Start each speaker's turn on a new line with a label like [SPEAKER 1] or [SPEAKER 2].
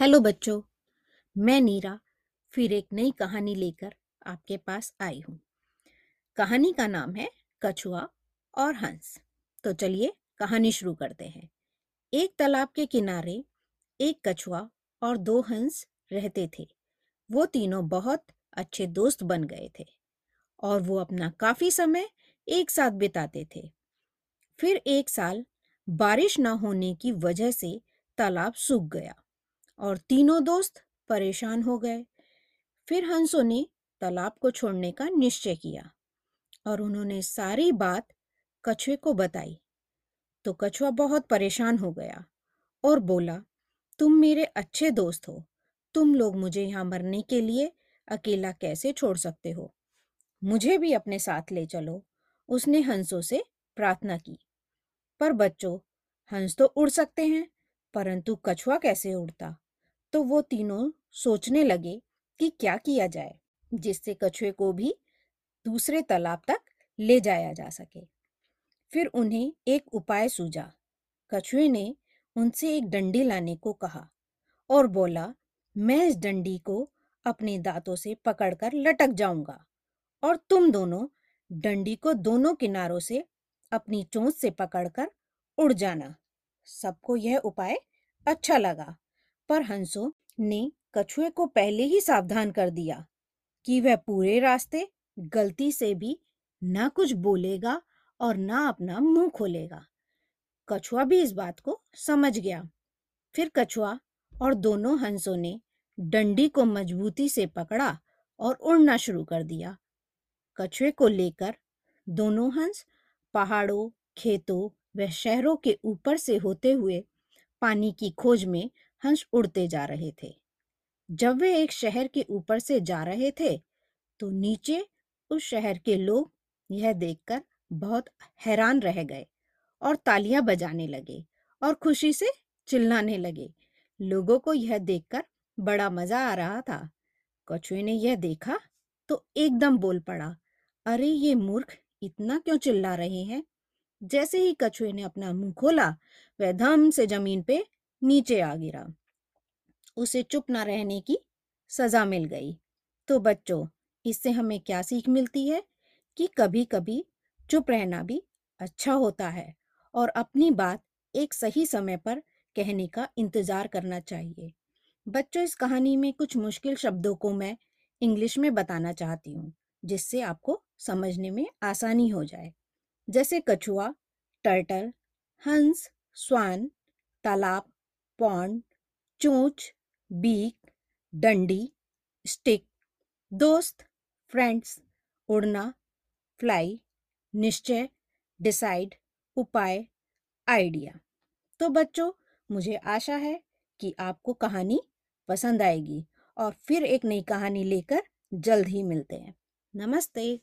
[SPEAKER 1] Hello बच्चों, मैं नीरा फिर एक नई कहानी लेकर आपके पास आई हूँ। कहानी का नाम है कछुआ और हंस। तो चलिए कहानी शुरू करते हैं। एक तालाब के किनारे एक कछुआ और दो हंस रहते थे। वो तीनों बहुत अच्छे दोस्त बन गए थे और वो अपना काफ़ी समय एक साथ बिताते थे। फिर एक साल बारिश न होने की वजह से तालाब सूख गया। और तीनों दोस्त परेशान हो गए। फिर हंसों ने तालाब को छोड़ने का निश्चय किया और उन्होंने सारी बात कछुए को बताई। तो कछुआ बहुत परेशान हो गया और बोला, तुम मेरे अच्छे दोस्त हो। तुम लोग मुझे यहाँ मरने के लिए अकेला कैसे छोड़ सकते हो? मुझे भी अपने साथ ले चलो। उसने हंसों से प्रार्थना की। पर बच्चों, हंस तो उड़ सकते हैं, परंतु कछुआ कैसे उड़ता? तो वो तीनों सोचने लगे कि क्या किया जाए, जिससे कछुए को भी दूसरे तालाब तक ले जाया जा सके। फिर उन्हें एक उपाय सूझा। कछुए ने उनसे एक डंडी लाने को कहा और बोला, मैं इस डंडी को अपने दांतों से पकड़कर लटक जाऊँगा और तुम दोनों डंडी को दोनों किनारों से अपनी चोंच से पकड़कर उड़ जाना। सबको यह उपाय अच्छा लगा। पर हंसो ने कछुए को पहले ही सावधान कर दिया कि वह पूरे रास्ते गलती से भी ना कुछ बोलेगा और ना अपना मुँह खोलेगा। कछुआ भी इस बात को समझ गया। फिर कछुआ और दोनों हंसों ने डंडी को मजबूती से पकड़ा और उड़ना शुरू कर दिया। कछुए को लेकर दोनों हंस पहाड़ों, खेतों व शहरों के ऊपर से होते हुए पानी की खोज में हंस उड़ते जा रहे थे। जब वे एक शहर के ऊपर से जा रहे थे तो नीचे उस शहर के लोग यह देखकर बहुत हैरान रह गए और तालियाँ बजाने लगे और खुशी से चिल्लाने लगे। लोगों को यह देखकर बड़ा मज़ा आ रहा था। कछुए ने यह देखा तो एकदम बोल पड़ा, अरे, ये मूर्ख इतना क्यों चिल्ला रहे हैं? जैसे ही कछुए ने अपना मुँह खोला, वह धम से ज़मीन पे नीचे आ गिरा। उसे चुप ना रहने की सजा मिल गई। तो बच्चों, इससे हमें क्या सीख मिलती है? कि कभी कभी चुप रहना भी अच्छा होता है और अपनी बात एक सही समय पर कहने का इंतज़ार करना चाहिए। बच्चों, इस कहानी में कुछ मुश्किल शब्दों को मैं इंग्लिश में बताना चाहती हूँ, जिससे आपको समझने में आसानी हो जाए। जैसे कछुआ टर्टल हंस, स्वान, तालाब पौंड, चोंच, बीक, डंडी, स्टिक, दोस्त, फ्रेंड्स, उड़ना, फ्लाई, निश्चय, डिसाइड, उपाय, आइडिया। तो बच्चों, मुझे आशा है कि आपको कहानी पसंद आएगी और फिर एक नई कहानी लेकर जल्द ही मिलते हैं। नमस्ते।